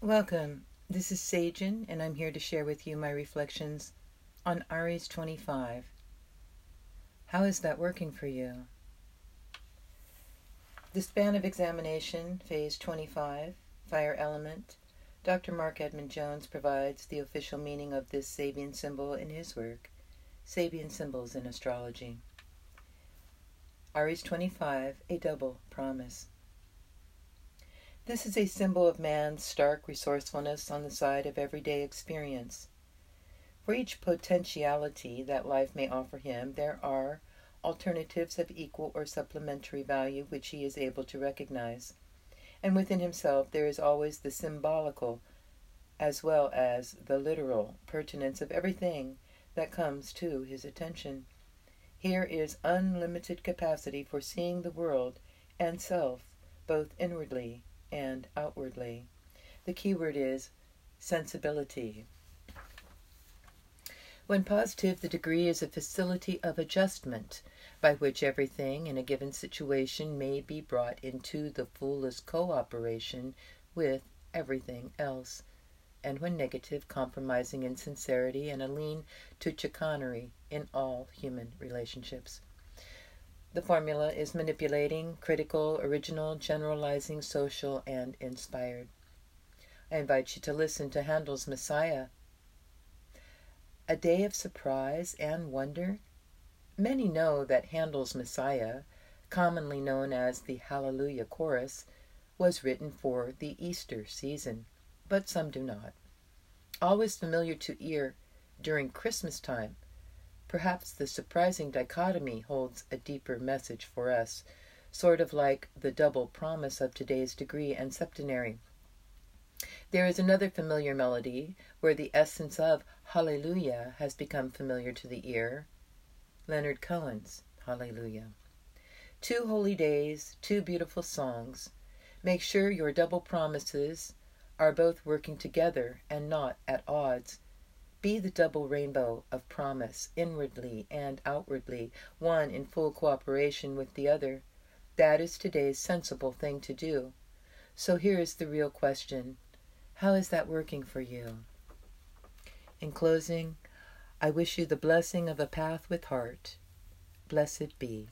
Welcome. This is Sagen, and I'm here to share with you my reflections on Aries 25. How is that working for you? The span of examination, phase 25, fire element. Dr. Marc Edmund Jones provides the official meaning of this Sabian symbol in his work, Sabian Symbols in Astrology. Aries 25, a double promise. This is a symbol of man's stark resourcefulness on the side of everyday experience. For each potentiality that life may offer him, there are alternatives of equal or supplementary value which he is able to recognize. And within himself there is always the symbolical as well as the literal pertinence of everything that comes to his attention. Here is unlimited capacity for seeing the world and self both inwardly and outwardly. The key word is sensibility. When positive, the degree is a facility of adjustment by which everything in a given situation may be brought into the fullest cooperation with everything else. And when negative, compromising insincerity and a lean to chicanery in all human relationships. The formula is manipulating, critical, original, generalizing, social, and inspired. I invite you to listen to Handel's Messiah. A day of surprise and wonder. Many know that Handel's Messiah, commonly known as the Hallelujah Chorus, was written for the Easter season, but some do not. Always familiar to ear during Christmas time Perhaps the surprising dichotomy holds a deeper message for us, sort of like the double promise of today's degree and septenary. There is another familiar melody where the essence of Hallelujah has become familiar to the ear. Leonard Cohen's Hallelujah. Two holy days, two beautiful songs. Make sure your double promises are both working together and not at odds. Be the double rainbow of promise, inwardly and outwardly, one in full cooperation with the other. That is today's sensible thing to do. So here is the real question How is that working for you? In closing, I wish you the blessing of a path with heart. Blessed be.